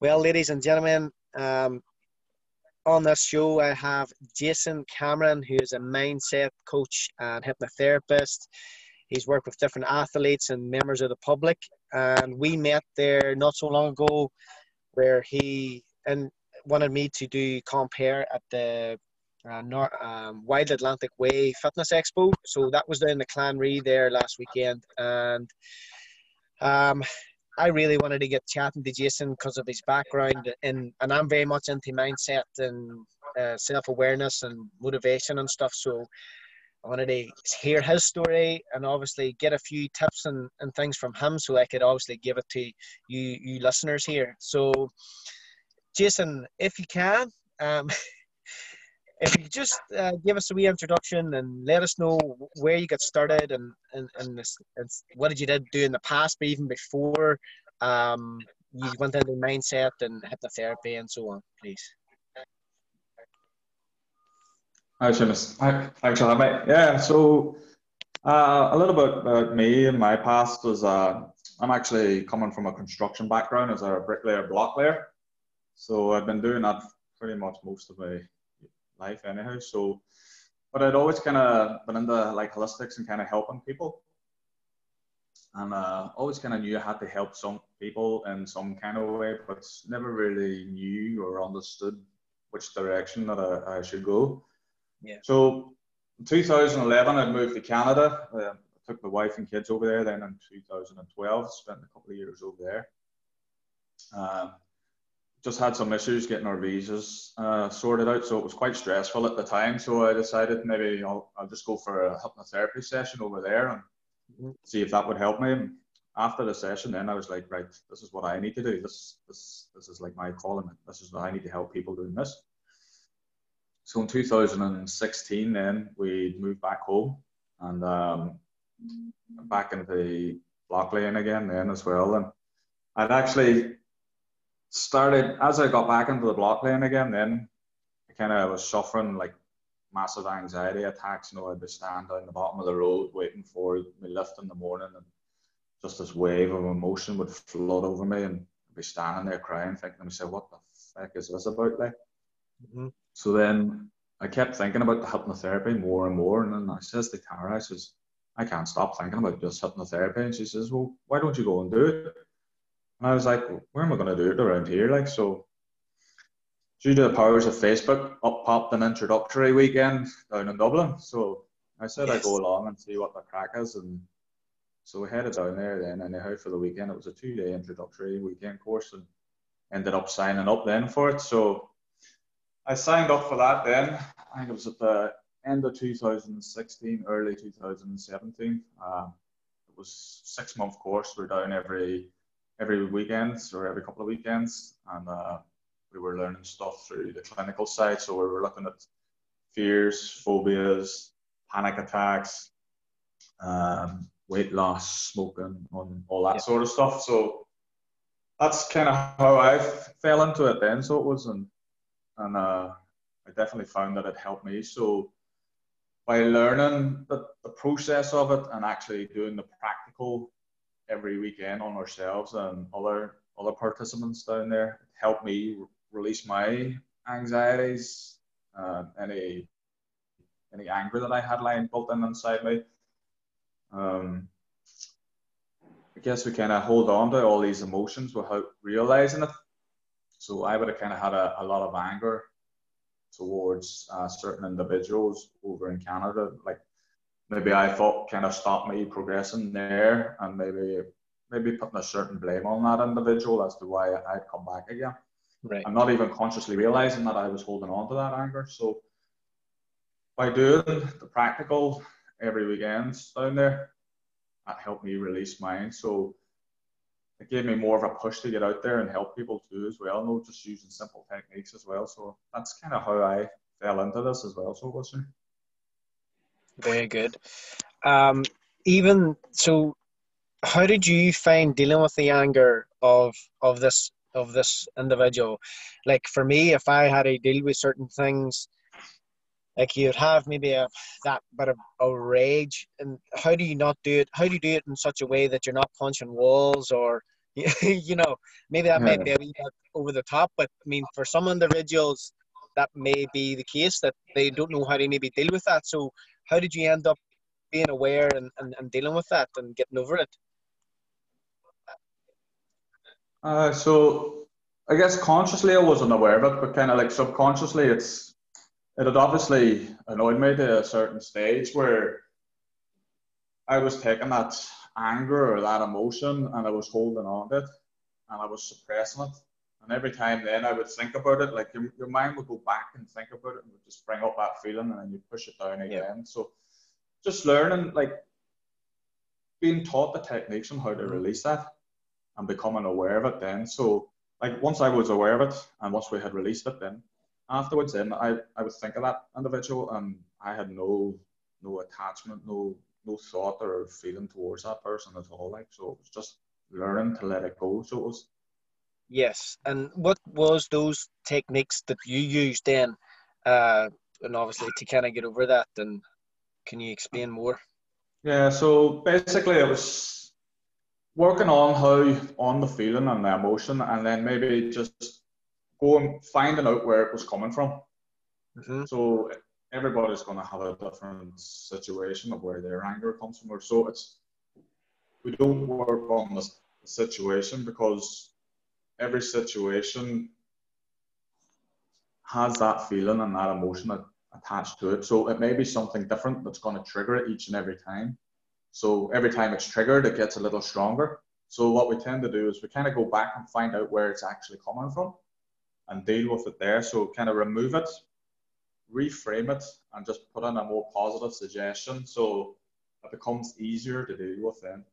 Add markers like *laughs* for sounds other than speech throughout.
Well, ladies and gentlemen, um, on this show, I have Jason Cameron, who is a mindset coach and hypnotherapist. He's worked with different athletes and members of the public, and we met there not so long ago, where he and wanted me to do compare at the uh, North, um, Wild Atlantic Way Fitness Expo. So that was down in the Clanree there last weekend, and um, I really wanted to get chatting to Jason because of his background, and and I'm very much into mindset and uh, self awareness and motivation and stuff. So I wanted to hear his story and obviously get a few tips and, and things from him, so I could obviously give it to you you listeners here. So, Jason, if you can. Um, *laughs* if you just uh, give us a wee introduction and let us know where you got started and and, and, this, and what did you did do in the past, but even before um, you went into mindset and hypnotherapy and so on, please. Hi, Seamus. Hi, thanks for having me. Yeah, so uh, a little bit about me and my past was uh, I'm actually coming from a construction background as a bricklayer, blocklayer. So I've been doing that pretty much most of my life anyhow. So, but I'd always kind of been into like holistics and kind of helping people. And uh, always kind of knew I had to help some people in some kind of way, but never really knew or understood which direction that I, I should go. Yeah. So, in 2011, I moved to Canada. Uh, I took my wife and kids over there. Then in 2012, spent a couple of years over there. Um, just had some issues getting our visas uh, sorted out, so it was quite stressful at the time. So I decided maybe I'll, I'll just go for a hypnotherapy session over there and mm-hmm. see if that would help me. And after the session, then I was like, right, this is what I need to do. This this this is like my calling. This is what I need to help people doing this. So in 2016, then we moved back home and um, back into blocklaying again then as well. And I'd actually started as I got back into the blocklaying again. Then I kind of was suffering like massive anxiety attacks. You know, I'd be standing down the bottom of the road waiting for me lift in the morning, and just this wave of emotion would flood over me, and I'd be standing there crying, thinking to myself, "What the fuck is this about?" Like. Mm-hmm. So then I kept thinking about the hypnotherapy more and more, and then I says to Tara, I says, "I can't stop thinking about just hypnotherapy," and she says, "Well, why don't you go and do it?" And I was like, where am I going to do it around here? Like, so due to the powers of Facebook, up popped an introductory weekend down in Dublin. So I said yes. I'd go along and see what the crack is. And so we headed down there then, anyhow, for the weekend. It was a two day introductory weekend course and ended up signing up then for it. So I signed up for that then. I think it was at the end of 2016, early 2017. Uh, it was six month course. We're down every every weekends or every couple of weekends, and uh, we were learning stuff through the clinical side. So we were looking at fears, phobias, panic attacks, um, weight loss, smoking, and all that yeah. sort of stuff. So that's kind of how I fell into it then. So it was, and and uh, I definitely found that it helped me. So by learning the, the process of it and actually doing the practical every weekend on ourselves and other other participants down there help me release my anxieties, uh, any any anger that I had lying built in inside me. Um, I guess we kind of hold on to all these emotions without realizing it. So I would have kind of had a, a lot of anger towards uh, certain individuals over in Canada, like maybe I thought kind of stopped me progressing there, and maybe maybe putting a certain blame on that individual as to why I'd come back again. Right. I'm not even consciously realizing that I was holding on to that anger. So by doing the practical every weekend down there, that helped me release mine. So it gave me more of a push to get out there and help people too as well. No, just using simple techniques as well. So that's kind of how I fell into this as well. So was it? Very good. Um, even so, how did you find dealing with the anger of of this of this individual? Like for me, if I had to deal with certain things, like you'd have maybe a that bit of a rage and how do you not do it how do you do it in such a way that you're not punching walls or *laughs* you know maybe that yeah. may be a bit over the top but i mean for some individuals that may be the case that they don't know how to maybe deal with that so how did you end up being aware and, and, and dealing with that and getting over it uh, so i guess consciously i wasn't aware of it but kind of like subconsciously it's it had obviously annoyed me to a certain stage where I was taking that anger or that emotion and I was holding on to it and I was suppressing it. And every time then I would think about it, like your, your mind would go back and think about it and would just bring up that feeling and then you push it down again. Yeah. So just learning, like being taught the techniques on how to mm-hmm. release that and becoming aware of it then. So like once I was aware of it and once we had released it then afterwards, then I, I would think of that individual and I had no no attachment, no no thought or feeling towards that person at all. Like so, it was just learning to let it go. So it was. Yes, and what was those techniques that you used then, uh, and obviously to kind of get over that? And can you explain more? Yeah, so basically it was working on how on the feeling and the emotion, and then maybe just going finding out where it was coming from. Mm-hmm. So everybody's going to have a different situation of where their anger comes from. So it's we don't work on the situation because every situation has that feeling and that emotion attached to it. So it may be something different that's going to trigger it each and every time. So every time it's triggered, it gets a little stronger. So what we tend to do is we kind of go back and find out where it's actually coming from and deal with it there. So kind of remove it, reframe it, and just put in a more positive suggestion so it becomes easier to deal with then.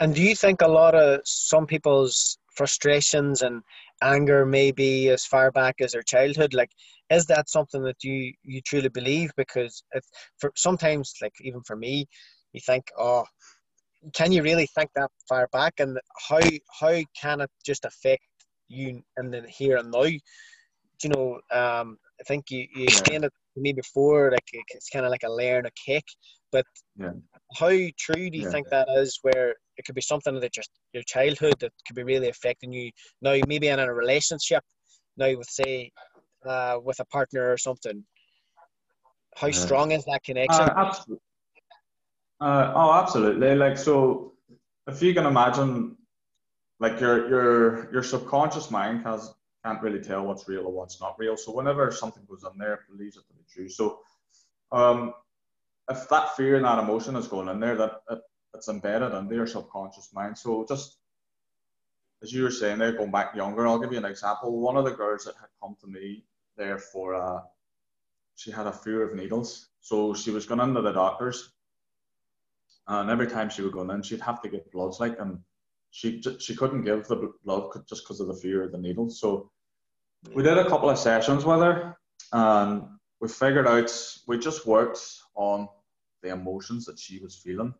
And do you think a lot of some people's frustrations and anger may be as far back as their childhood? Like, is that something that you you truly believe? Because it's for sometimes, like even for me, you think, oh, can you really think that far back? And how how can it just affect you and then here and now. You know, um, I think you, you explained it to me before, like it's kind of like a layer and a cake. But yeah. how true do you yeah. think that is? Where it could be something that just your childhood that could be really affecting you now, maybe in a relationship, now with say, uh, with a partner or something. How yeah. strong is that connection? Uh, absolutely. Uh, oh, absolutely. Like so, if you can imagine like your your your subconscious mind has can't really tell what's real or what's not real. So whenever something goes in there, it believes it to be true. So um, if that fear and that emotion is going in there, that it, it's embedded into your subconscious mind. So just as you were saying there, going back younger, I'll give you an example. One of the girls that had come to me there for uh, she had a fear of needles. So she was going into the doctors, and every time she would go in, she'd have to get bloods like and she she couldn't give the blood just because of the fear of the needles. So we did a couple of sessions with her, and we figured out we just worked on the emotions that she was feeling.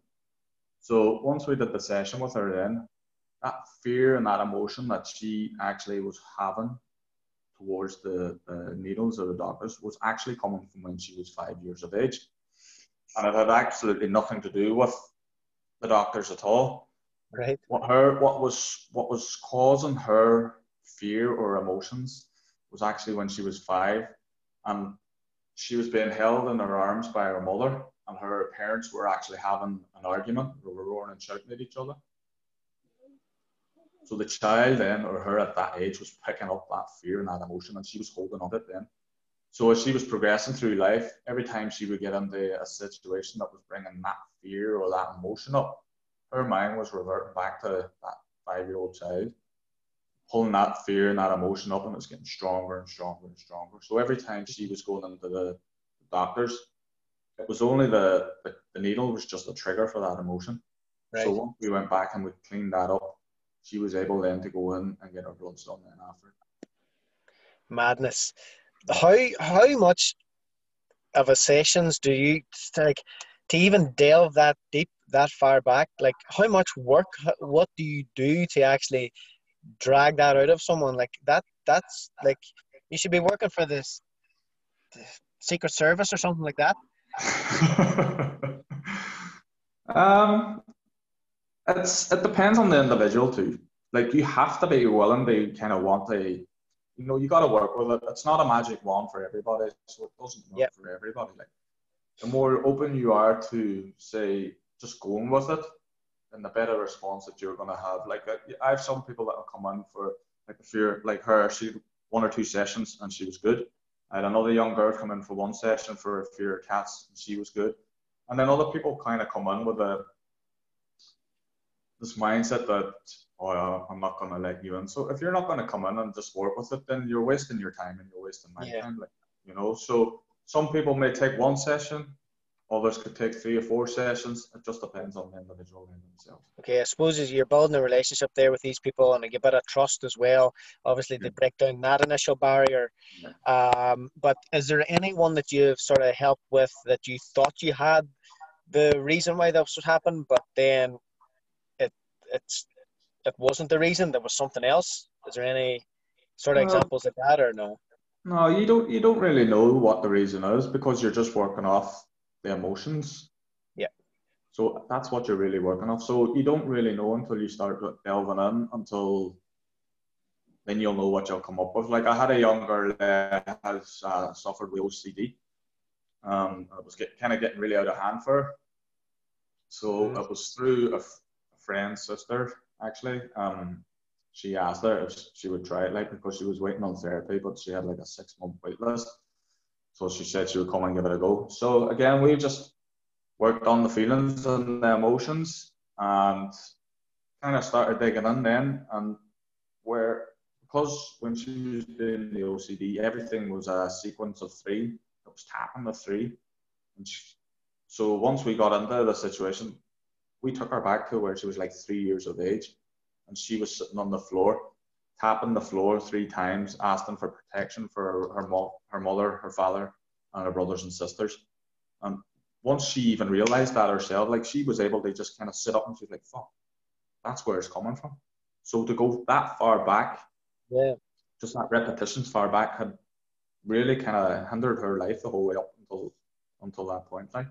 So once we did the session with her, then that fear and that emotion that she actually was having towards the, the needles or the doctors was actually coming from when she was five years of age. And it had absolutely nothing to do with the doctors at all. Right. What her what was what was causing her fear or emotions was actually when she was five, and she was being held in her arms by her mother, and her parents were actually having an argument. They were roaring and shouting at each other. So the child then, or her at that age, was picking up that fear and that emotion, and she was holding on to it then. So as she was progressing through life, every time she would get into a situation that was bringing that fear or that emotion up, her mind was reverting back to that five year old child, pulling that fear and that emotion up, and it was getting stronger and stronger and stronger. So every time she was going into the doctors, it was only the, the, the needle was just a trigger for that emotion. Right. So once we went back and we cleaned that up, she was able then to go in and get her blood done then after. Madness. How how much of a sessions do you like to even delve that deep that far back like how much work what do you do to actually drag that out of someone like that that's like you should be working for this Secret Service or something like that? *laughs* um, it's it depends on the individual too. Like you have to be willing to kind of want to, you know, you got to work with it. It's not a magic wand for everybody, so it doesn't work yep. for everybody. Like the more open you are to say just going with it, and the better response that you're going to have. Like I have some people that will come in for like if you're like her, she one or two sessions and she was good. I had another young girl come in for one session for a fear cats and she was good. And then other people kind of come in with a this mindset that oh I'm not going to let you in. So if you're not going to come in and just work with it, then you're wasting your time and you're wasting my yeah. time. Like you know, so some people may take one session, Others could take three or four sessions. It just depends on the individual and themselves. Okay, I suppose as you're building a relationship there with these people and a bit of trust as well, obviously yeah. to break down that initial barrier. Yeah. Um, but is there anyone that you've sort of helped with that you thought you had the reason why this would happen, but then it it's it wasn't the reason. There was something else. Is there any sort of well, examples of that, or no? No, you don't. You don't really know what the reason is because you're just working off the emotions. Yeah. So that's what you're really working off. So you don't really know until you start delving in until then you'll know what you'll come up with. Like I had a young girl that has uh, suffered with OCD. Um, it was get, kind of getting really out of hand for her. So mm-hmm. it was through a, f- a friend's sister actually. Um, she asked her if she would try it, like because she was waiting on therapy, but she had like a six month wait list. So she said she would come and give it a go. So again, we just worked on the feelings and the emotions and kind of started digging in then. And where, because when she was doing the OCD, everything was a sequence of three. It was tapping the three. And she, so once we got into the situation, we took her back to where she was like three years of age and she was sitting on the floor tapping the floor three times, asking for protection for her, mo- her mother, her father, and her brothers and sisters. And once she even realized that herself, like she was able to just kind of sit up and she's like, fuck, that's where it's coming from. So to go that far back, yeah, just that repetitions far back had really kind of hindered her life the whole way up until until that point. Like,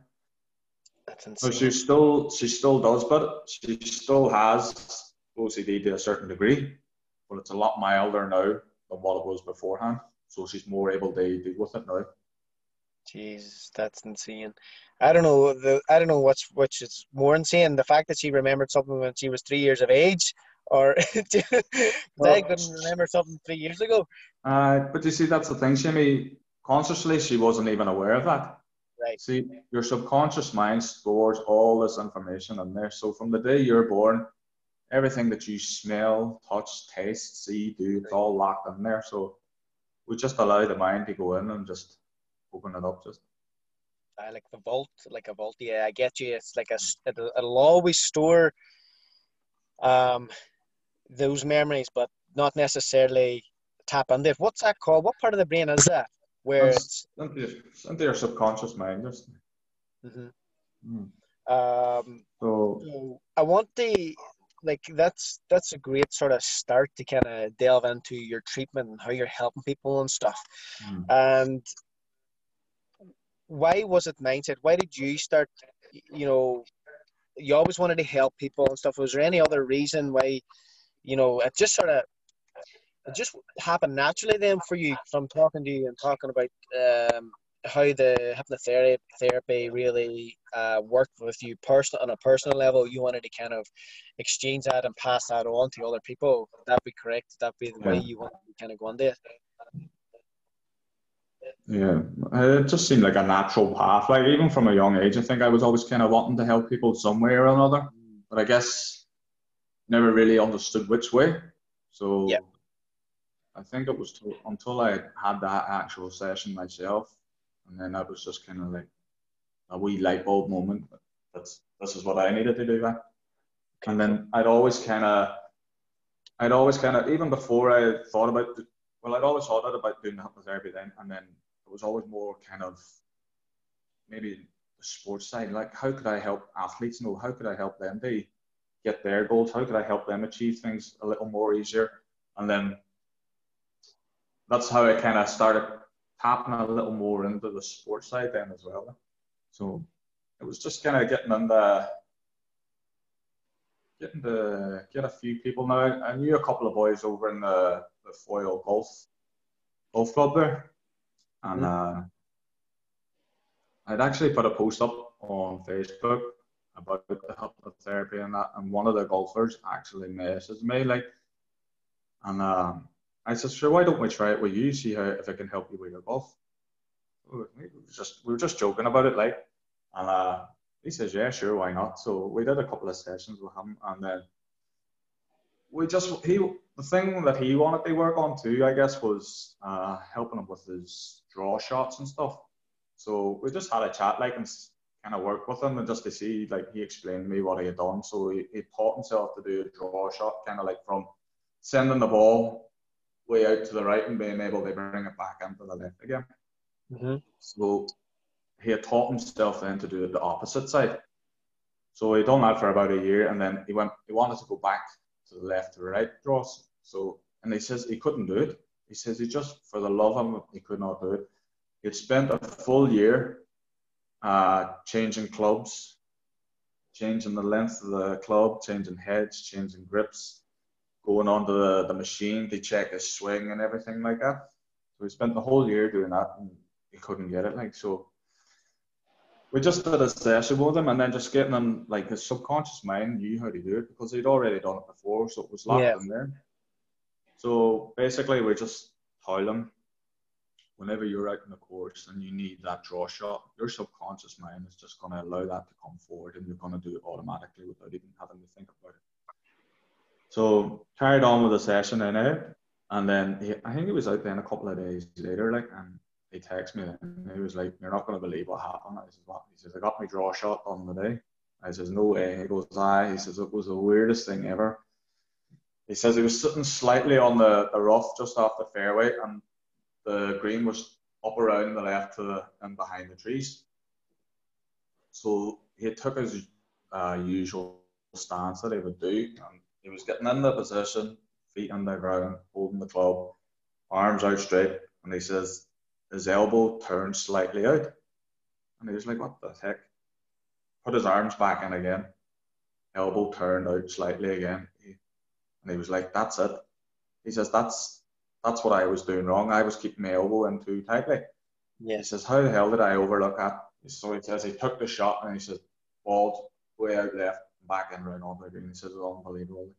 that's insane. So she still she still does, but she still has OCD to a certain degree but it's a lot milder now than what it was beforehand. So she's more able to deal with it now. Jeez, that's insane. I don't know the I don't know what's which is more insane. The fact that she remembered something when she was three years of age, or *laughs* well, I couldn't remember something three years ago. Uh, but you see, that's the thing, Jimmy. Consciously, she wasn't even aware of that. Right. See, your subconscious mind stores all this information in there. So from the day you're born, everything that you smell, touch, taste, see, do, it's all locked in there. So we just allow the mind to go in and just open it up. Just I like the vault, like a vault. Yeah, I get you. It's like a it'll, it'll always store um those memories, but not necessarily tap into it. What's that called? What part of the brain is that? Where it's, it's into your subconscious mind, just. Mm-hmm. Mm. Um, so, so I want the like that's that's a great sort of start to kind of delve into your treatment and how you're helping people and stuff. Mm. And why was it mindset? Why did you start? You know, you always wanted to help people and stuff. Was there any other reason why? You know, it just sort of it just happened naturally then for you from talking to you and talking about um, how the hypnotherapy really uh, worked with you personal on a personal level. You wanted to kind of exchange that and pass that on to other people. Would that be correct? Would that be the yeah. way you want to kind of go on there? Yeah, it just seemed like a natural path. Like even from a young age, I think I was always kind of wanting to help people some way or another. But I guess never really understood which way. So yeah. I think it was to, until I had that actual session myself and then that was just kind of like a wee light bulb moment. That's this is what I needed to do. That, and then I'd always kind of, I'd always kind of even before I thought about, well, I'd always thought about doing the hypnotherapy then, and then it was always more kind of maybe the sports side. Like, how could I help athletes? You know, how could I help them to get their goals? How could I help them achieve things a little more easier? And then that's how I kind of started tapping a little more into the sports side then as well. So it was just kind of getting into getting to get a few people now. I knew a couple of boys over in the, the Foyle Golf Golf Club there, and mm-hmm. uh, I'd actually put a post up on Facebook about the hypnotherapy and that, and one of the golfers actually messaged me like, and um, I said, sure, why don't we try it with you, see how if it can help you with your golf. We were just we were just joking about it, like, and uh, he says, yeah, sure, why not? So we did a couple of sessions with him, and then we just he the thing that he wanted to work on too, I guess, was uh, helping him with his draw shots and stuff. So we just had a chat, like, and kind of work with him, and just to see, like, he explained to me what he had done. So he, he taught himself to do a draw shot, kind of like from sending the ball way out to the right and being able to bring it back into the left again. Mm-hmm. So he had taught himself then to do it the opposite side. So he done that for about a year, and then he went. He wanted to go back to the left to right draws. So and he says he couldn't do it. He says he just for the love of him he could not do it. He'd spent a full year uh, changing clubs, changing the length of the club, changing heads, changing grips, going onto the, the machine to check his swing and everything like that. So he spent the whole year doing that and he couldn't get it. Like so we just did a session with him and then just getting him like his subconscious mind knew how to do it because he'd already done it before, so it was locked yeah. in there. So basically we just tell him whenever you're out in the course and you need that draw shot, your subconscious mind is just gonna allow that to come forward and you're gonna do it automatically without even having to think about it. So carried on with the session in it, and then he, I think he was out then a couple of days later, like, and he texted me and he was like, "You're not going to believe what happened." I "What?" He says, "I got my draw shot on the day." I says, "No way." He goes, "Aye." He says, "It was the weirdest thing ever." He says he was sitting slightly on the, the rough just off the fairway, and the green was up around the left to the, and behind the trees. So he took his uh, usual stance that he would do, and he was getting in the position, feet on the ground, holding the club, arms out straight, and he says his elbow turned slightly out. And he was like, What the heck? Put his arms back in again. Elbow turned out slightly again. And he was like, That's it. He says, That's that's what I was doing wrong. I was keeping my elbow in too tightly. Yeah. He says, How the hell did I overlook that? So he says he took the shot and he says, balled way out left, back in right on the green. He says, It's unbelievable.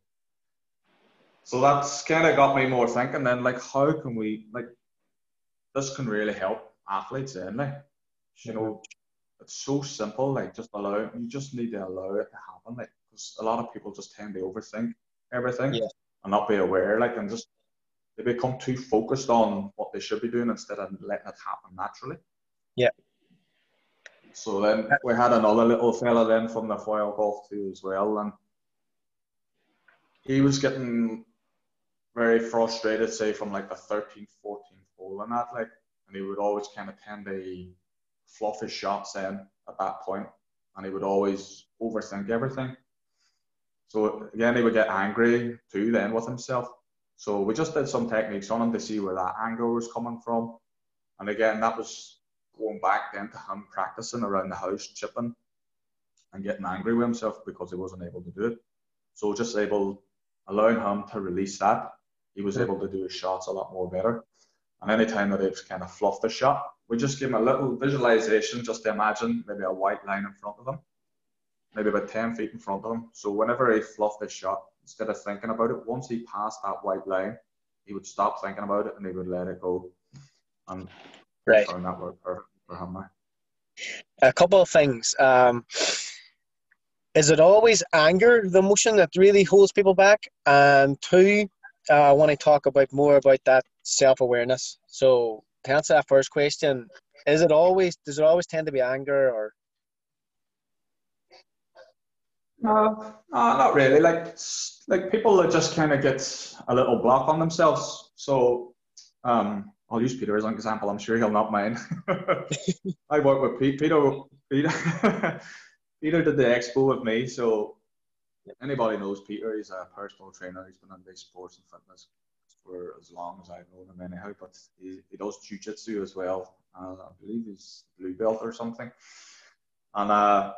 So that's kind of got me more thinking then, like, how can we, like, this can really help athletes then, like, you know, it's so simple, like, just allow, you just need to allow it to happen, like, because a lot of people just tend to overthink everything yeah. and not be aware, like, and just, they become too focused on what they should be doing instead of letting it happen naturally. Yeah. So then we had another little fella then from the Foyle Golf too as well, and he was getting very frustrated, say from like the 13th, 14th hole and that, like, and he would always kind of tend to fluff his shots in at that point, and he would always overthink everything. So again, he would get angry too then with himself. So we just did some techniques on him to see where that anger was coming from, and again, that was going back then to him practicing around the house, chipping, and getting angry with himself because he wasn't able to do it. So just able allowing him to release that he was able to do his shots a lot more better. And any time that he's kind of fluffed the shot, we just give him a little visualization just to imagine maybe a white line in front of him, maybe about 10 feet in front of him. So whenever he fluffed his shot, instead of thinking about it, once he passed that white line, he would stop thinking about it and he would let it go. And right. found that worked perfect for him now. A couple of things. Um, is it always anger, the emotion that really holds people back? And two, uh, I want to talk about more about that self awareness. So to answer that first question, is it always does it always tend to be anger or? No, no, not really. Like like people that just kind of get a little block on themselves. So um, I'll use Peter as an example. I'm sure he'll not mind. *laughs* I work with Pete. Peter. Peter, *laughs* Peter did the expo with me, so anybody knows Peter. He's a personal trainer. He's been in big sports and fitness for as long as I've known him anyhow. But he, he does jiu-jitsu as well. Uh, I believe he's blue belt or something. And uh,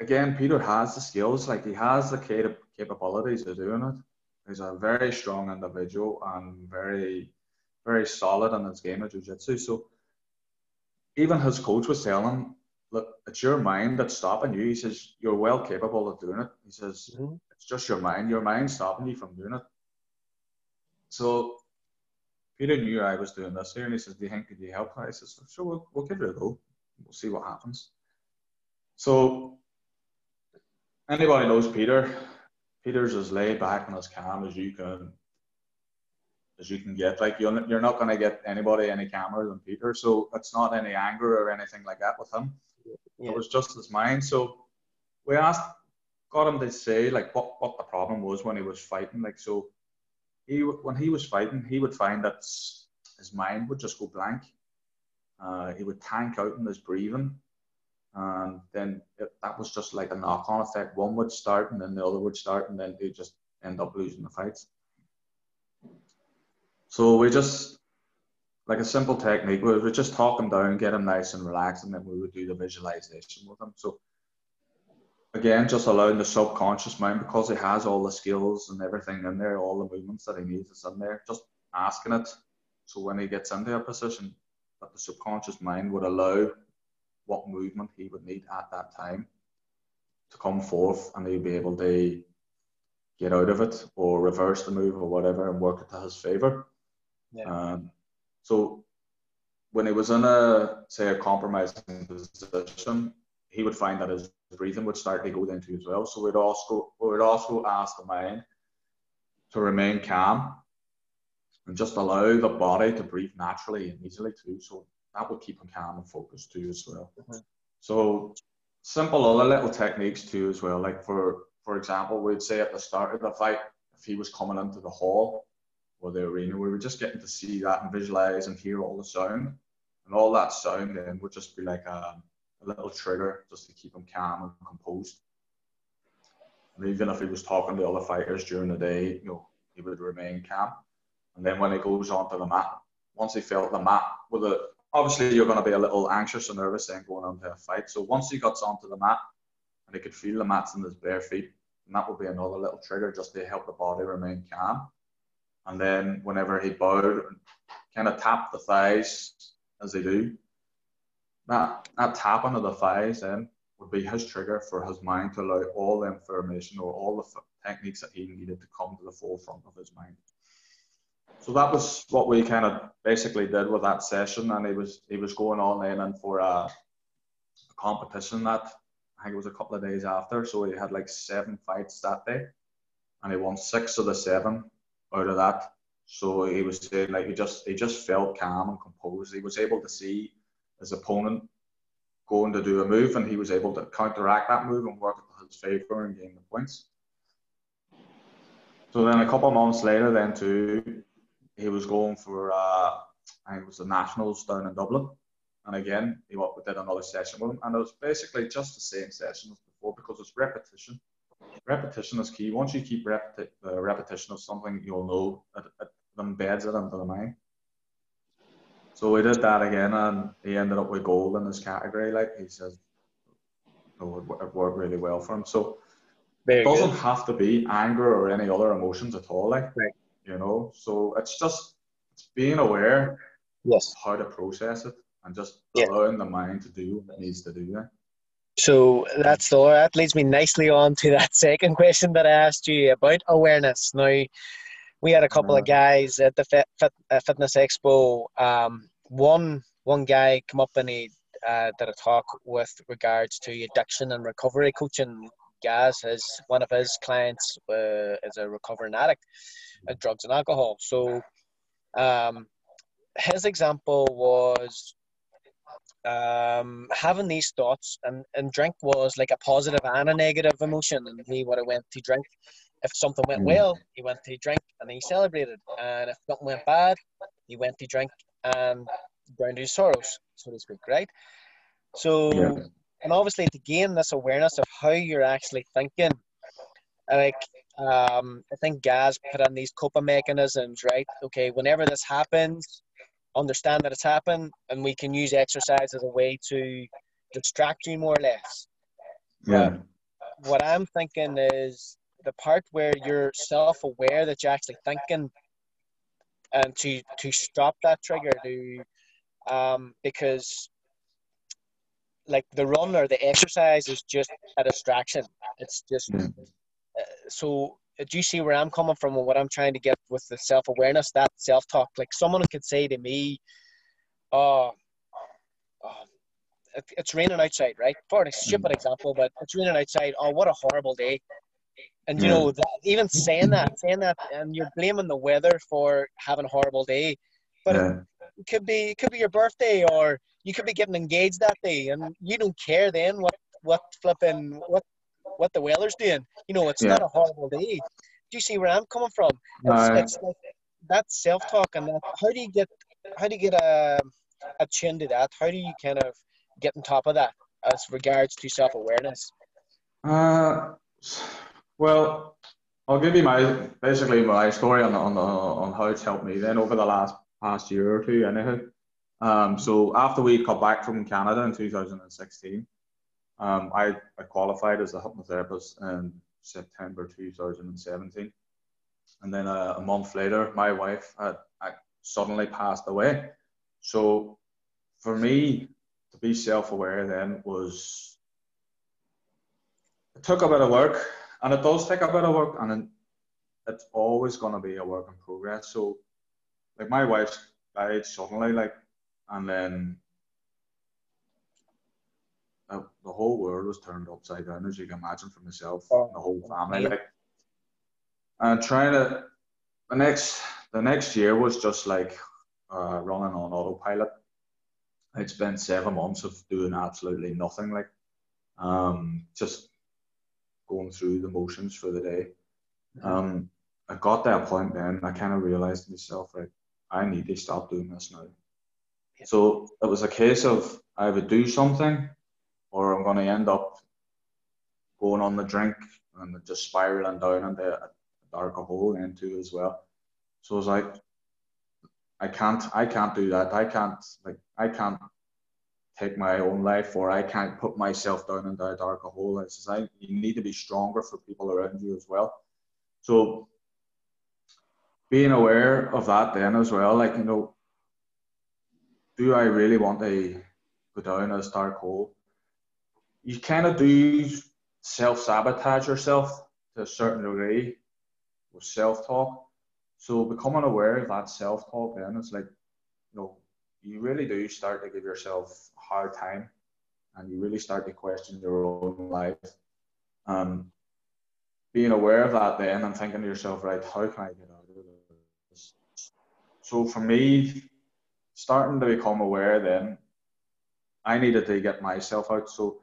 again, Peter has the skills. Like he has the cap- capabilities of doing it. He's a very strong individual and very, very solid in his game of jiu-jitsu. So even his coach was telling him, look, it's your mind that's stopping you. He says, you're well capable of doing it. He says, mm-hmm. it's just your mind. Your mind stopping you from doing it. So Peter knew I was doing this here, and he says, do you think, could you help? I says, sure, we'll, we'll give it a go. We'll see what happens. So anybody knows Peter. Peter's as laid back and as calm as you can as you can get. Like you're, you're not going to get anybody any calmer than Peter. So it's not any anger or anything like that with him. Yeah. It was just his mind. So we asked, got him to say like what, what the problem was when he was fighting. Like so, he when he was fighting, he would find that his mind would just go blank. Uh, he would tank out in his breathing, and then it, that was just like a knock-on effect. One would start, and then the other would start, and then they'd just end up losing the fights. So we just like a simple technique. We would just talk them down, get them nice and relaxed, and then we would do the visualization with them. So again, just allowing the subconscious mind because it has all the skills and everything in there, all the movements that he needs is in there. Just asking it. So when he gets into a position, that the subconscious mind would allow what movement he would need at that time to come forth, and he'd be able to get out of it or reverse the move or whatever and work it to his favor. Yeah. Um, so when he was in a say a compromising position, he would find that his breathing would start to go into as well. So we'd also we'd also ask the mind to remain calm and just allow the body to breathe naturally and easily too. So that would keep him calm and focused too as well. Mm-hmm. So simple other little techniques too as well. Like for for example, we'd say at the start of the fight, if he was coming into the hall, or the arena. We were just getting to see that and visualize and hear all the sound. And all that sound then would just be like a, a little trigger just to keep him calm and composed. And even if he was talking to other fighters during the day, you know, he would remain calm. And then when he goes onto the mat, once he felt the mat, with a, obviously you're going to be a little anxious and nervous then going onto a fight. So once he got onto the mat and he could feel the mats in his bare feet, and that would be another little trigger just to help the body remain calm. And then whenever he bowed, and kind of tapped the thighs as they do, that, that tapping of the thighs then would be his trigger for his mind to allow all the information or all the techniques that he needed to come to the forefront of his mind. So that was what we kind of basically did with that session, and he was he was going on then and for a, a competition that I think it was a couple of days after. So he had like seven fights that day, and he won six of the seven out of that. So he was saying like he just he just felt calm and composed. He was able to see his opponent going to do a move, and he was able to counteract that move and work in his favour and gain the points. So then a couple of months later, then too, he was going for uh, I think it was the nationals down in Dublin, and again he we did another session with him, and it was basically just the same session as before because it's repetition repetition is key. Once you keep repeti- uh, repetition of something, you'll know it, it embeds it into the mind. So we did that again, and he ended up with gold in his category. Like he says, oh, it, it worked really well for him. So Very it doesn't good. have to be anger or any other emotions at all. Like right. You know, so it's just it's being aware, yes, how to process it, and just yeah. allowing the mind to do what it needs to do. Yeah. So that's the that leads me nicely on to *laughs* that second question that I asked you about awareness. Now, we had a couple of guys at the fit, fit, uh, fitness expo. Um, one one guy come up and he uh, did a talk with regards to addiction and recovery coaching. Gaz, is one of his clients, uh, is a recovering addict of drugs and alcohol. So, um, his example was um, having these thoughts, and, and drink was like a positive and a negative emotion. And he would have went to drink. If something went mm. well, he went to drink and he celebrated. And if something went bad, he went to drink and drowned his sorrows, so to speak, right? So, yeah. and obviously to gain this awareness of how you're actually thinking, like um, I think Gaz put in these coping mechanisms, right? Okay, whenever this happens, understand that it's happened, and we can use exercise as a way to distract you more or less. Yeah. What I'm thinking is the part where you're self-aware that you're actually thinking, and to to stop that trigger, to um, because like the run or the exercise is just a distraction. It's just Yeah. So. uh, Do you see where I'm coming from and what I'm trying to get with the self awareness, that self talk? Like someone could say to me, "Oh, oh it, it's raining outside, right?" For a stupid example, but it's raining outside. Oh, what a horrible day! And you know, that, even saying that, saying that, and you're blaming the weather for having a horrible day, but yeah. it could be it could be your birthday or you could be getting engaged that day and you don't care then what what flipping what what the Whalers doing you know it's Yeah. not a horrible day do you see where i'm coming from it's, No. it's like that self-talk and that how do you get how do you get a a chin to that how do you kind of get on top of that as regards to self-awareness Uh, well, I'll give you my basically my story on on on how it's helped me then over the last past year or two, anyhow. Um, so after we got back from Canada in 2016, um, I, I qualified as a hypnotherapist in September 2017, and then a, a month later, my wife had, had suddenly passed away. So for me to be self-aware then was it took a bit of work and it does take a bit of work and it's always going to be a work in progress so like my wife died suddenly like and then uh, the whole world was turned upside down as you can imagine for myself Oh, and the whole family yeah. like and trying to the next the next year was just like uh, running on autopilot I'd spent seven months of doing absolutely nothing like um just going through the motions for the day um, I got that point then. I kind of realized to myself, like, I need to stop doing this now. So it was a case of I would do something, or I'm going to end up going on the drink and just spiraling down into a darker hole into as well. So I was like, I can't, I can't do that. I can't, like, I can't take my own life, or I can't put myself down into a darker hole. I says, I, you need to be stronger for people around you as well. So being aware of that then as well, like you know, do I really want to go down a dark hole? You kind of do self sabotage yourself to a certain degree with self talk. So becoming aware of that self talk then it's like, you know, you really do start to give yourself a hard time, and you really start to question your own life. Um, being aware of that then and thinking to yourself, right, how can I get out of this? So for me, starting to become aware then, I needed to get myself out. So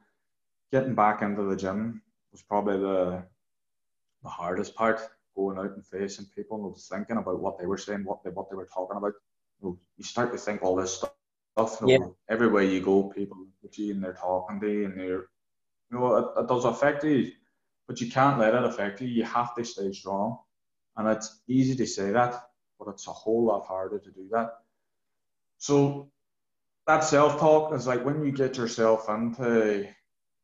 getting back into the gym was probably the the hardest part. Going out and facing people and thinking about what they were saying, what they what they were talking about. You, start to think all this stuff. You know, Everywhere you go, people look at you and they're talking to you and they're you know, it, it does affect you but you can't let it affect you. You have to stay strong. And it's easy to say that, but it's a whole lot harder to do that. So that self-talk is like when you get yourself into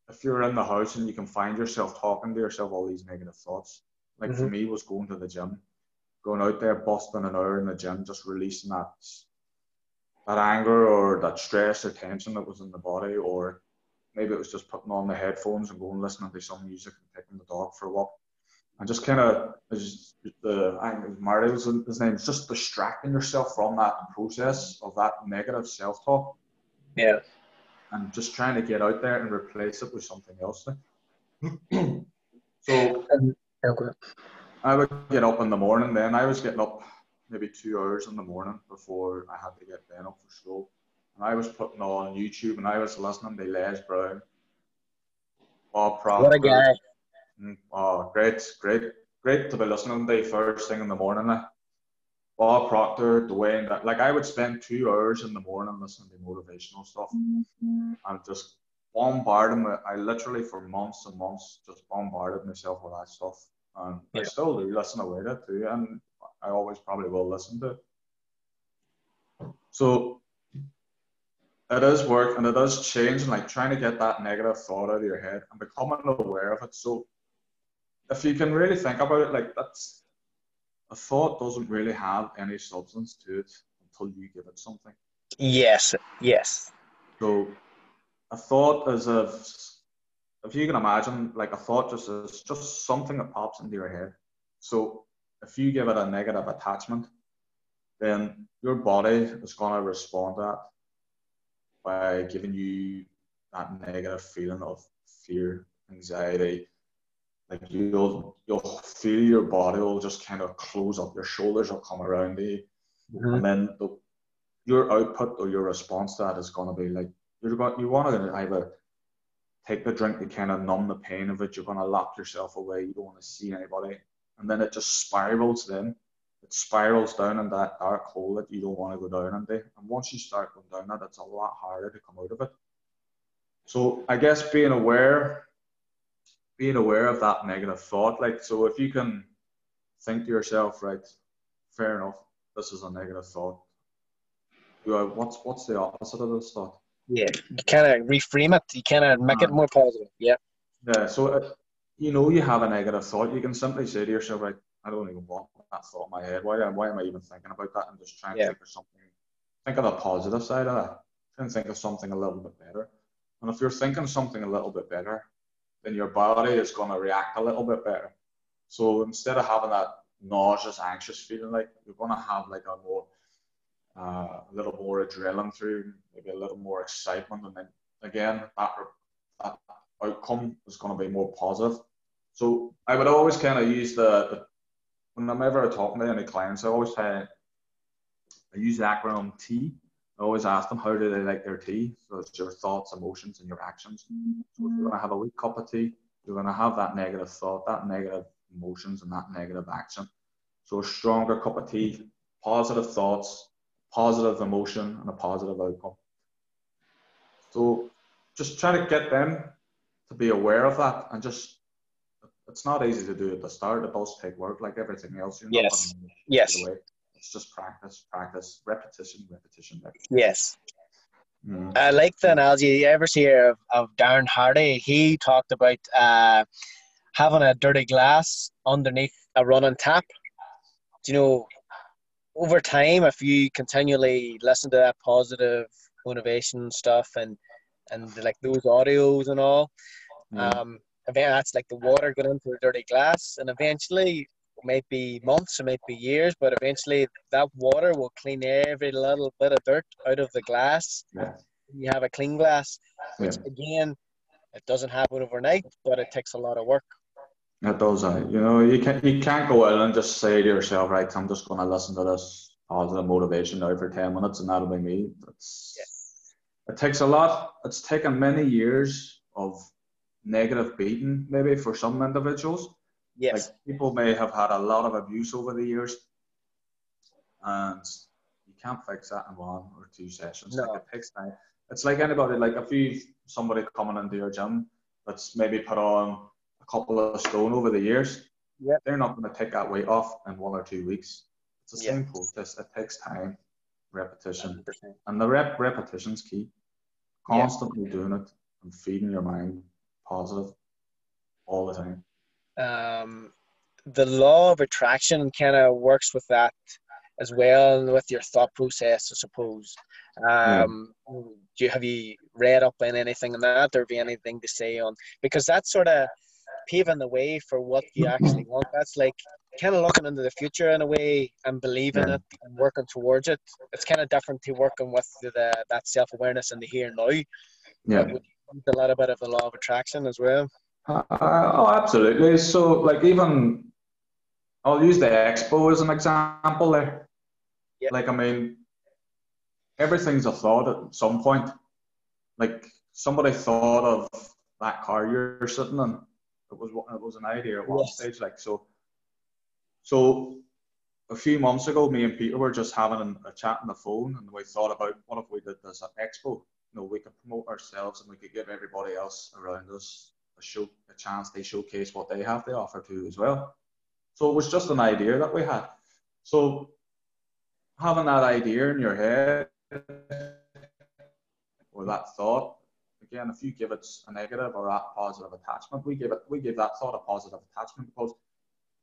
if you're in the house and you can find yourself talking to yourself all these negative thoughts. Like for Mhm. me was going to the gym, going out there, busting an hour in the gym, just releasing that that anger or that stress or tension that was in the body or maybe it was just putting on the headphones and going listening to some music and taking the dog for a walk. And just kind of, the I think it was Marty was his name, just distracting yourself from that process of that negative self talk yeah and just trying to get out there and replace it with something else. *clears throat* so okay. I would get up in the morning then. I was getting up maybe two hours in the morning before I had to get Ben up for school. And I was putting on YouTube and I was listening to Les Brown, Bob Proctor. what a guy Mm, Oh, great, great, great to be listening to first thing in the morning. Like. Bob Proctor, Dwayne, that like I would spend two hours in the morning listening to motivational stuff mm-hmm. and just bombarding me. I literally for months and months just bombarded myself with that stuff. And Yeah. I still do listen away to it too, and I always probably will listen to it. So it is work and it does change and like trying to get that negative thought out of your head and becoming aware of it. So if you can really think about it, like that's a thought doesn't really have any substance to it until you give it something. Yes, yes. So a thought is if if you can imagine like a thought just is just something that pops into your head. So if you give it a negative attachment, then your body is gonna respond to that by giving you that negative feeling of fear, anxiety. Like you'll you'll feel your body will just kind of close up, your shoulders will come around you, mm-hmm. and then the, your output or your response to that is going to be like you're going you want to either take the drink to kind of numb the pain of it. You're going to lock yourself away. You don't want to see anybody, and then it just spirals. Then it spirals down in that dark hole that you don't want to go down into. And once you start going down that, it's a lot harder to come out of it. So I guess being aware, being aware of that negative thought, like so, if you can think to yourself, right, fair enough, this is a negative thought. What's what's the opposite of this thought? Yeah, you kind of reframe it. You kind of make it Uh, more positive. Yeah, Yeah, so uh, you know you have a negative thought. You can simply say to yourself, right, I don't even want that thought in my head. Why, why am I even thinking about that? I'm just trying to think of something. Think of the positive side of that. Try and think of something a little bit better. And if you're thinking something a little bit better, then your body is going to react a little bit better. So instead of having that nauseous, anxious feeling, like you're going to have like a more, uh, a little more adrenaline through, maybe a little more excitement, and then again that that outcome is going to be more positive. So I would always kind of use the, the when I'm ever talking to any clients, I always say I use the acronym T. I always ask them how do they like their tea. So it's your thoughts, emotions, and your actions. So if you're gonna have a weak cup of tea, you're gonna have that negative thought, that negative emotions, and that negative action. So a stronger cup of tea, positive thoughts, positive emotion, and a positive outcome. So just try to get them to be aware of that and just it's not easy to do at the start. It does take work like everything else. You're Yes. gonna do it yes. It's just practice, practice, repetition, repetition, repetition. yes. Mm. I like the analogy. You ever see of, of Darren Hardy? He talked about uh, having a dirty glass underneath a running tap. Do you know, over time, if you continually listen to that positive motivation stuff and and like those audios and all, Mm. um, that's like the water going into a dirty glass, and eventually, might be months, it might be years, but eventually that water will clean every little bit of dirt out of the glass. Yeah. You have a clean glass, which Yeah. again, it doesn't happen overnight, but it takes a lot of work. It does. Uh, you know, you can't you can't go out and just say to yourself, right, I'm just going to listen to this positive motivation now for ten minutes, and that'll be me. It's, It takes a lot. It's taken many years of negative beating, maybe for some individuals. Yes. Like people may have had a lot of abuse over the years, and you can't fix that in one or two sessions. No. Like it takes time. It's like anybody. Like if you've somebody coming into your gym that's maybe put on a couple of stone over the years, Yep. they're not going to take that weight off in one or two weeks. It's the Yeah. same process. It takes time, repetition, 100%. and the rep repetition's key. Constantly doing it and feeding your mind positive all the time. Um, the law of attraction kind of works with that as well and with your thought process, I suppose. Um, do you, have you read up on anything on that or have you anything to say on because that's sort of paving the way for what you *clears throat* actually want. That's like kind of looking into the future in a way and believing Yeah. it and working towards it. It's kind of different to working with the, the that self awareness in the here and now. Yeah. A little bit of the law of attraction as well. Uh, oh, absolutely. So, like, even I'll use the expo as an example there. Yeah. Like, I mean, everything's a thought at some point. Like, somebody thought of that car you're sitting in. It was it was an idea at one Yes. stage. Like, so, so a few months ago, me and Peter were just having a chat on the phone, and we thought about what if we did this at expo. You know, we could promote ourselves and we could give everybody else around us a show a chance they showcase what they have to offer too as well. So it was just an idea that we had. So having that idea in your head or that thought, again, if you give it a negative or a positive attachment, we give it we give that thought a positive attachment because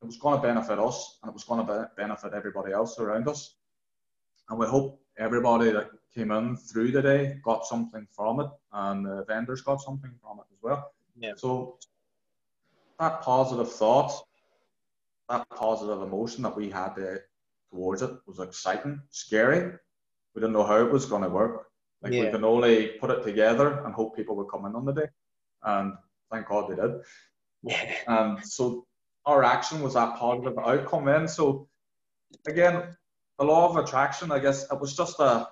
it was going to benefit us and it was going to benefit everybody else around us. And we hope everybody that came in through the day got something from it and the vendors got something from it as well. Yeah. So that positive thought, that positive emotion that we had uh, towards it was exciting, scary. We didn't know how it was going to work. Like Yeah. we can only put it together and hope people would come in on the day. And thank God they did. Yeah. And so our action was that positive outcome then. So again, the law of attraction, I guess it was just a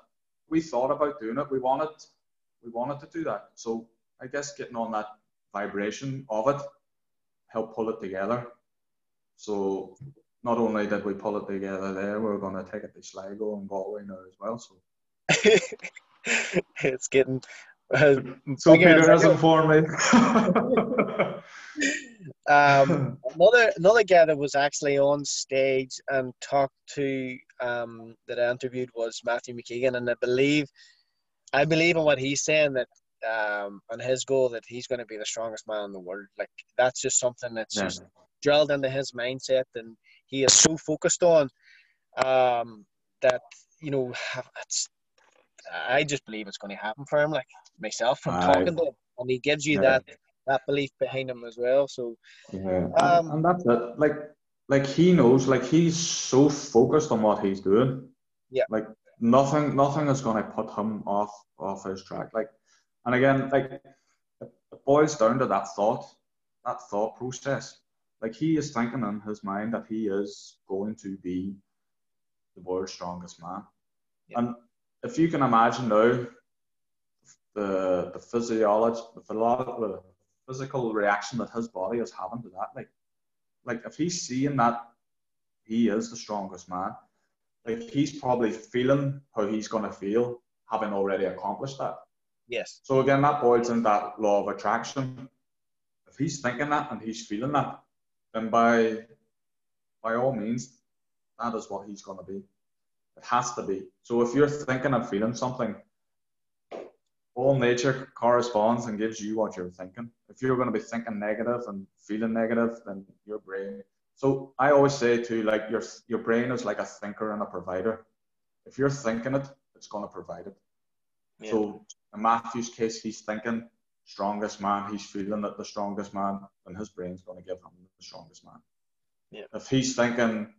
we thought about doing it. We wanted we wanted to do that. So I guess getting on that vibration of it help pull it together. So not only did we pull it together there, we are going to take it to Sligo and Galway now as well. So, *laughs* it's getting uh, so Peter has informed me. *laughs* Um, another another guy that was actually on stage and talked to um, that I interviewed was Matthew McKeegan, and I believe I believe in what he's saying that um, on his goal that he's going to be the strongest man in the world. Like that's just something that's Yeah. just drilled into his mindset, and he is so focused on um, that you know it's. I just believe it's going to happen for him, like myself from Aye. talking to him, and he gives you Yeah. that that belief behind him as well. So Yeah, Um, and, and that's it. Like, like he knows, like he's so focused on what he's doing. Yeah. Like nothing, nothing is going to put him off off his track. Like, and again, like it boils down to that thought, that thought process. Like he is thinking in his mind that he is going to be the world's strongest man. Yeah. And if you can imagine now the the physiology, the physical reaction that his body is having to that, like, like if he's seeing that he is the strongest man, like he's probably feeling how he's gonna feel having already accomplished that. Yes, So again, that boils into that law of attraction. If he's thinking that and he's feeling that, then by by all means, that is what he's gonna be. It has to be. So if you're thinking and feeling something, all nature corresponds and gives you what you're thinking. If you're going to be thinking negative and feeling negative, then your brain. So I always say to like your your brain is like a thinker and a provider. If you're thinking it, it's going to provide it. Yeah. So in Matthew's case, he's thinking strongest man. He's feeling that the strongest man, and his brain's going to give him the strongest man. Yeah. If he's thinking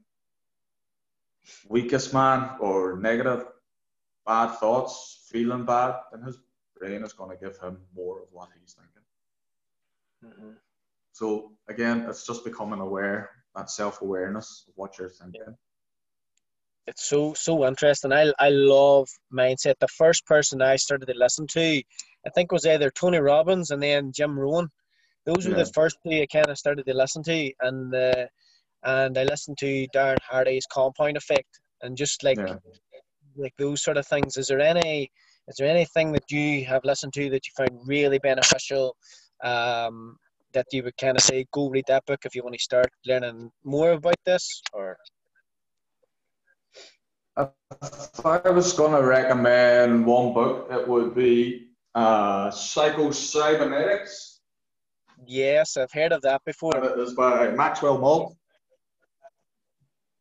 weakest man or negative, bad thoughts, feeling bad, then his brain is going to give him more of what he's thinking. Mhm. So again, it's just becoming aware, that self-awareness of what you're thinking. It's so so interesting. I I love mindset. The first person I started to listen to, I think, was either Tony Robbins and then Jim Rohn. Those were Yeah. the first two I kind of started to listen to, and uh, and I listened to Darren Hardy's Compound Effect, and just like Yeah. like those sort of things. Is there any is there anything that you have listened to that you found really beneficial? Um, that you would kind of say, go read that book if you want to start learning more about this, or If I was going to recommend one book, it would be uh, Psycho Cybernetics. yes, I've heard of that before. It is by Maxwell Maltz.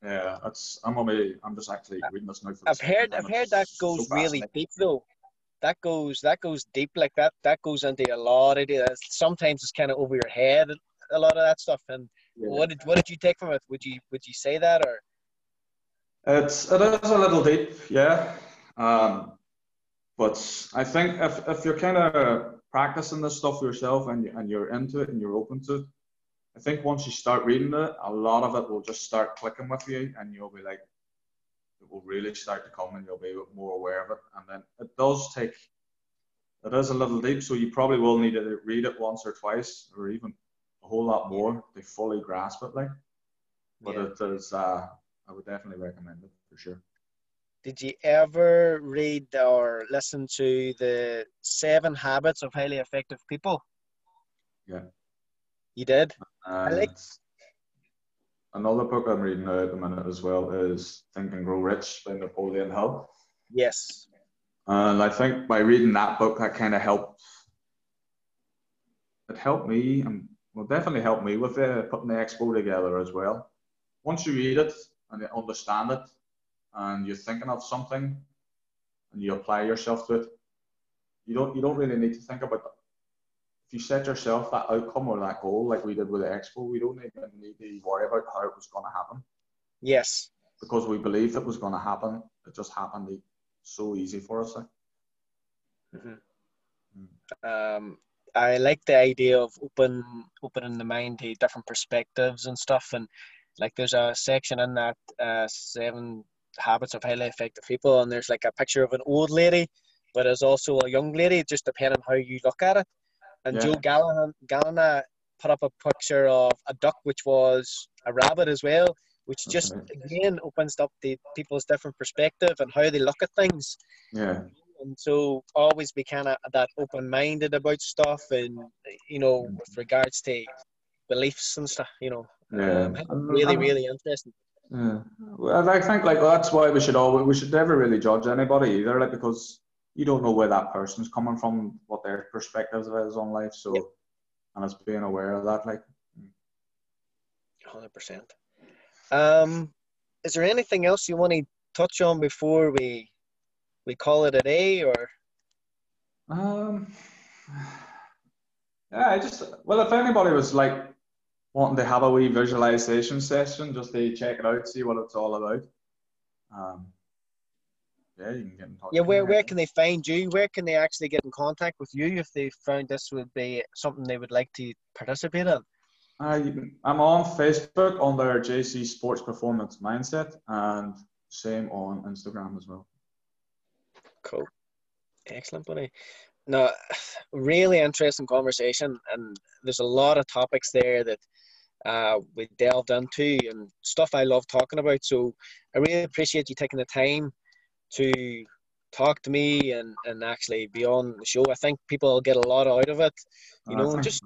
Yeah, that's. I'm only. I'm just actually reading this now. For I've heard. I've heard that so goes really deep though. That goes that goes deep like that. That goes into a lot of it. Sometimes it's kind of over your head. A lot of that stuff. And Yeah. what did what did you take from it? Would you would you say that or It's it is a little deep, yeah. Um, but I think if if you're kind of practicing this stuff yourself and you, and you're into it and you're open to it, I think once you start reading it, a lot of it will just start clicking with you, and you'll be like, it will really start to come, and you'll be more aware of it. And then it does take, it is a little deep, so you probably will need to read it once or twice, or even a whole lot more to fully grasp it. Like, but Yeah. it is. Uh, I would definitely recommend it for sure. did you ever read or listen to the Seven Habits of Highly Effective People? Yeah. You did? And like- another book I'm reading now at the minute as well is Think and Grow Rich by Napoleon Hill. Yes. And I think by reading that book, that kind of helped. It helped me, and will definitely help me with uh, putting the expo together as well. Once you read it and you understand it, and you're thinking of something, and you apply yourself to it, you don't you don't really need to think about if you set yourself that outcome or that goal like we did with the expo, we don't even need to worry about how it was going to happen. Yes. Because we believed it was going to happen. It just happened so easy for us. Mm-hmm. Mm. Um, I like the idea of open opening the mind to different perspectives and stuff. And like there's a section in that uh, seven habits of highly effective people, and there's like a picture of an old lady, but there's also a young lady, just depending on how you look at it. And yeah. Joe Gallinan, Gallina put up a picture of a duck, which was a rabbit as well, which just again opens up the people's different perspective and how they look at things. Yeah. And so always be kind of that open minded about stuff, and you know, with regards to beliefs and stuff, you know. Yeah. Um, really, really interesting. Yeah. Well, I think like well, that's why we should all we should never really judge anybody either, like because you don't know where that person's coming from, what their perspective is on life. So, yep. and it's being aware of that, like. Hundred percent. Um, is there anything else you want to touch on before we we call it a day, or? Um. *sighs* Yeah, I just well, if anybody was like wanting to have a wee visualization session, just to check it out, see what it's all about. Um, yeah, you can get in touch. Yeah, where, where can they find you? Where can they actually get in contact with you if they found this would be something they would like to participate in? Uh, I'm on Facebook under JC Sports Performance Mindset and same on Instagram as well. Cool. Excellent, buddy. No, *sighs* really interesting conversation, and there's a lot of topics there that uh, we delved into and stuff I love talking about. So I really appreciate you taking the time to talk to me and, and actually be on the show. I think people will get a lot out of it. You uh, know, just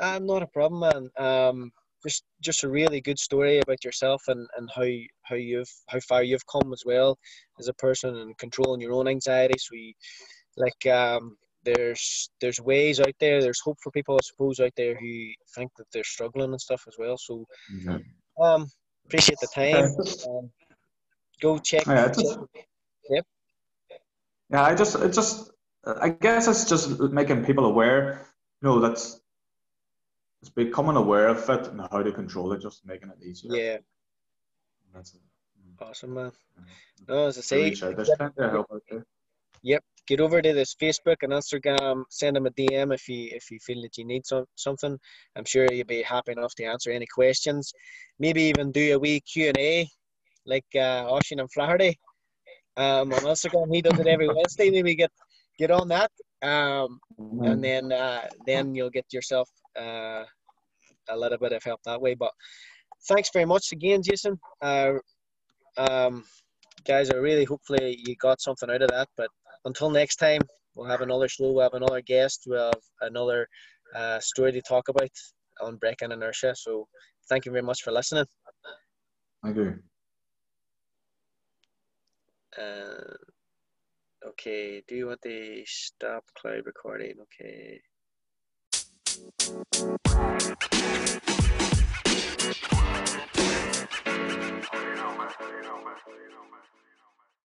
I'm not a problem, man. Um, just just a really good story about yourself and, and how how you've how far you've come as well as a person and controlling your own anxiety. So we like um there's there's ways out there. There's hope for people, I suppose, out there who think that they're struggling and stuff as well. So, mm-hmm. um, appreciate the time. *laughs* Um, go check. Yeah, just, yep. Yeah, I just, it just, I guess it's just making people aware. You know, that's it's becoming aware of it and how to control it, just making it easier. Yeah. That's it. Mm. Awesome, man. No, as I say, there's plenty of help out there. Yep, get over to this Facebook and Instagram. Send them a DM if you if you feel that you need some, something. I'm sure you'll be happy enough to answer any questions. Maybe even do a wee Q and A like uh, Oisin and Flaherty um, on Instagram. He does it every *laughs* Wednesday. Maybe get get on that, um, mm-hmm. and then uh, then you'll get yourself uh, a little bit of help that way. But thanks very much again, Jason. Uh, um, guys, I really hopefully you got something out of that. But until next time, we'll have another show. We'll have another guest. We'll have another uh, story to talk about on breaking inertia. So thank you very much for listening. Thank you. Uh, okay, do you want the stop cloud recording? Okay.